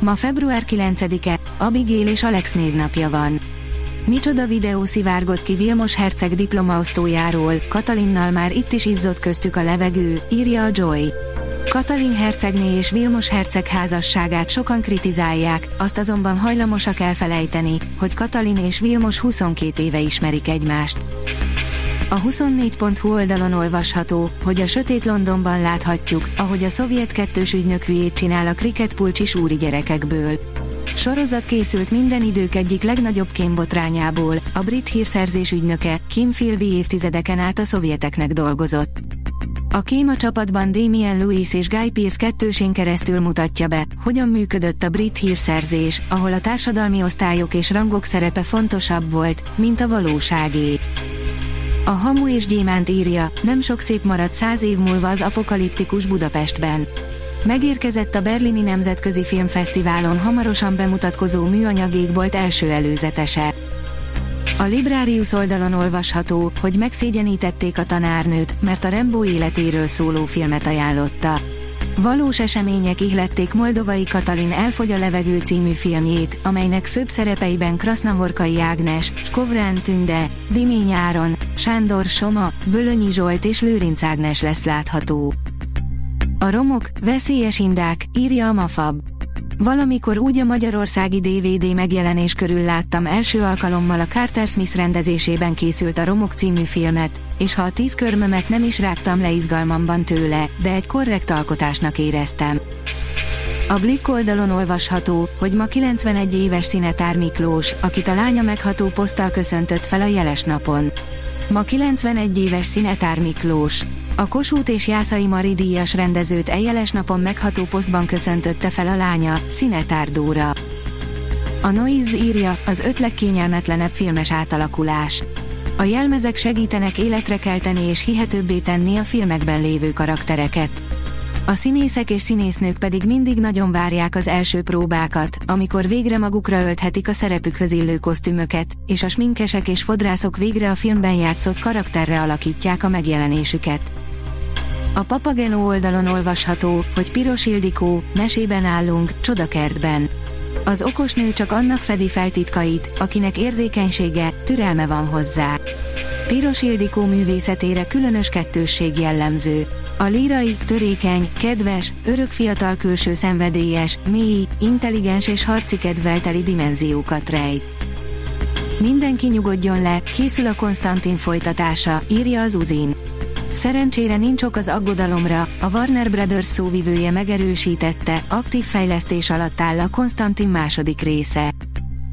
Ma február 9-e, Abigail és Alex névnapja van. Micsoda videó szivárgott ki Vilmos herceg diplomaosztójáról, Katalinnal már itt is izzott köztük a levegő, írja a Joy. Katalin hercegné és Vilmos herceg házasságát sokan kritizálják, azt azonban hajlamosak elfelejteni, hogy Katalin és Vilmos 22 éve ismerik egymást. A 24.hu oldalon olvasható, hogy a sötét Londonban láthatjuk, ahogy a szovjet kettős ügynök hülyét csinál a kriketpulcsis úri gyerekekből. Sorozat készült minden idők egyik legnagyobb kémbotrányából, a brit hírszerzés ügynöke, Kim Philby évtizedeken át a szovjeteknek dolgozott. A kéma csapatban Damien Lewis és Guy Pearce kettősén keresztül mutatja be, hogyan működött a brit hírszerzés, ahol a társadalmi osztályok és rangok szerepe fontosabb volt, mint a valóságé. A Hamu és Gyémánt írja, nem sok szép maradt száz év múlva az apokaliptikus Budapestben. Megérkezett a Berlini Nemzetközi Filmfesztiválon hamarosan bemutatkozó műanyag égbolt első előzetese. A Librarius oldalon olvasható, hogy megszégyenítették a tanárnőt, mert a Rembo életéről szóló filmet ajánlotta. Valós események ihlették Moldovai Katalin Elfogy a levegő című filmjét, amelynek főbb szerepeiben Krasznahorkai Ágnes, Skovrán Tünde, Dimény Áron, Sándor Soma, Bölönyi Zsolt és Lőrinc Ágnes lesz látható. A romok, veszélyes indák, írja a Mafab. Valamikor úgy a magyarországi DVD megjelenés körül láttam első alkalommal a Carter Smith rendezésében készült a Romok című filmet, és ha a tíz körmömet nem is rágtam le izgalmamban tőle, de egy korrekt alkotásnak éreztem. A Blick oldalon olvasható, hogy ma 91 éves Szinetár Miklós, akit a lánya megható poszttal köszöntött fel a jeles napon. Ma 91 éves Szinetár Miklós. A Kossuth és Jászai Mari díjas rendezőt eljeles napon megható posztban köszöntötte fel a lánya, Szinetár Dóra. A Noise írja, az öt legkényelmetlenebb filmes átalakulás. A jelmezek segítenek életre kelteni és hihetőbbé tenni a filmekben lévő karaktereket. A színészek és színésznők pedig mindig nagyon várják az első próbákat, amikor végre magukra ölthetik a szerepükhöz illő kosztümöket, és a sminkesek és fodrászok végre a filmben játszott karakterre alakítják a megjelenésüket. A Papageno oldalon olvasható, hogy Piros Ildikó, mesében állunk, csodakertben. Az okos nő csak annak fedi fel titkait, akinek érzékenysége, türelme van hozzá. Piros Ildikó művészetére különös kettősség jellemző. A lírai, törékeny, kedves, örök fiatal külső szenvedélyes, mély, intelligens és harci kedvelteli dimenziókat rejt. Mindenki nyugodjon le, készül a Konstantin folytatása, írja az Uzin. Szerencsére nincs ok az aggodalomra, a Warner Brothers szóvivője megerősítette, aktív fejlesztés alatt áll a Konstantin második része.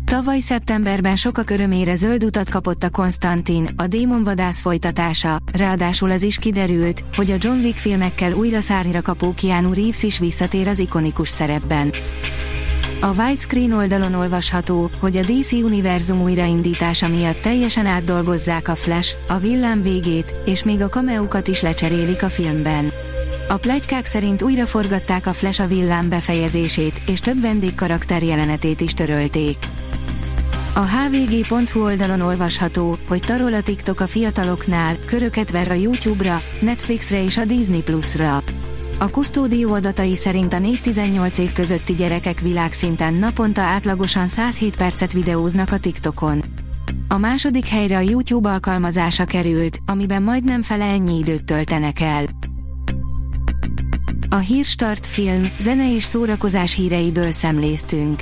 Tavaly szeptemberben sokak örömére zöld utat kapott a Konstantin, a Démonvadász folytatása, ráadásul az is kiderült, hogy a John Wick filmekkel újra szárnyra kapó Keanu Reeves is visszatér az ikonikus szerepben. A widescreen oldalon olvasható, hogy a DC univerzum újraindítása miatt teljesen átdolgozzák a Flash, a villám végét, és még a kameókat is lecserélik a filmben. A plegykák szerint újra forgatták a Flash a villám befejezését, és több vendégkarakter jelenetét is törölték. A hvg.hu oldalon olvasható, hogy tarol a TikTok a fiataloknál, köröket ver a YouTube-ra, Netflixre és a Disney Plus-ra. A kusztódió adatai szerint a 4-18 év közötti gyerekek világszinten naponta átlagosan 107 percet videóznak a TikTokon. A második helyre a YouTube alkalmazása került, amiben majdnem fele ennyi időt töltenek el. A Hírstart film, zene és szórakozás híreiből szemléztünk.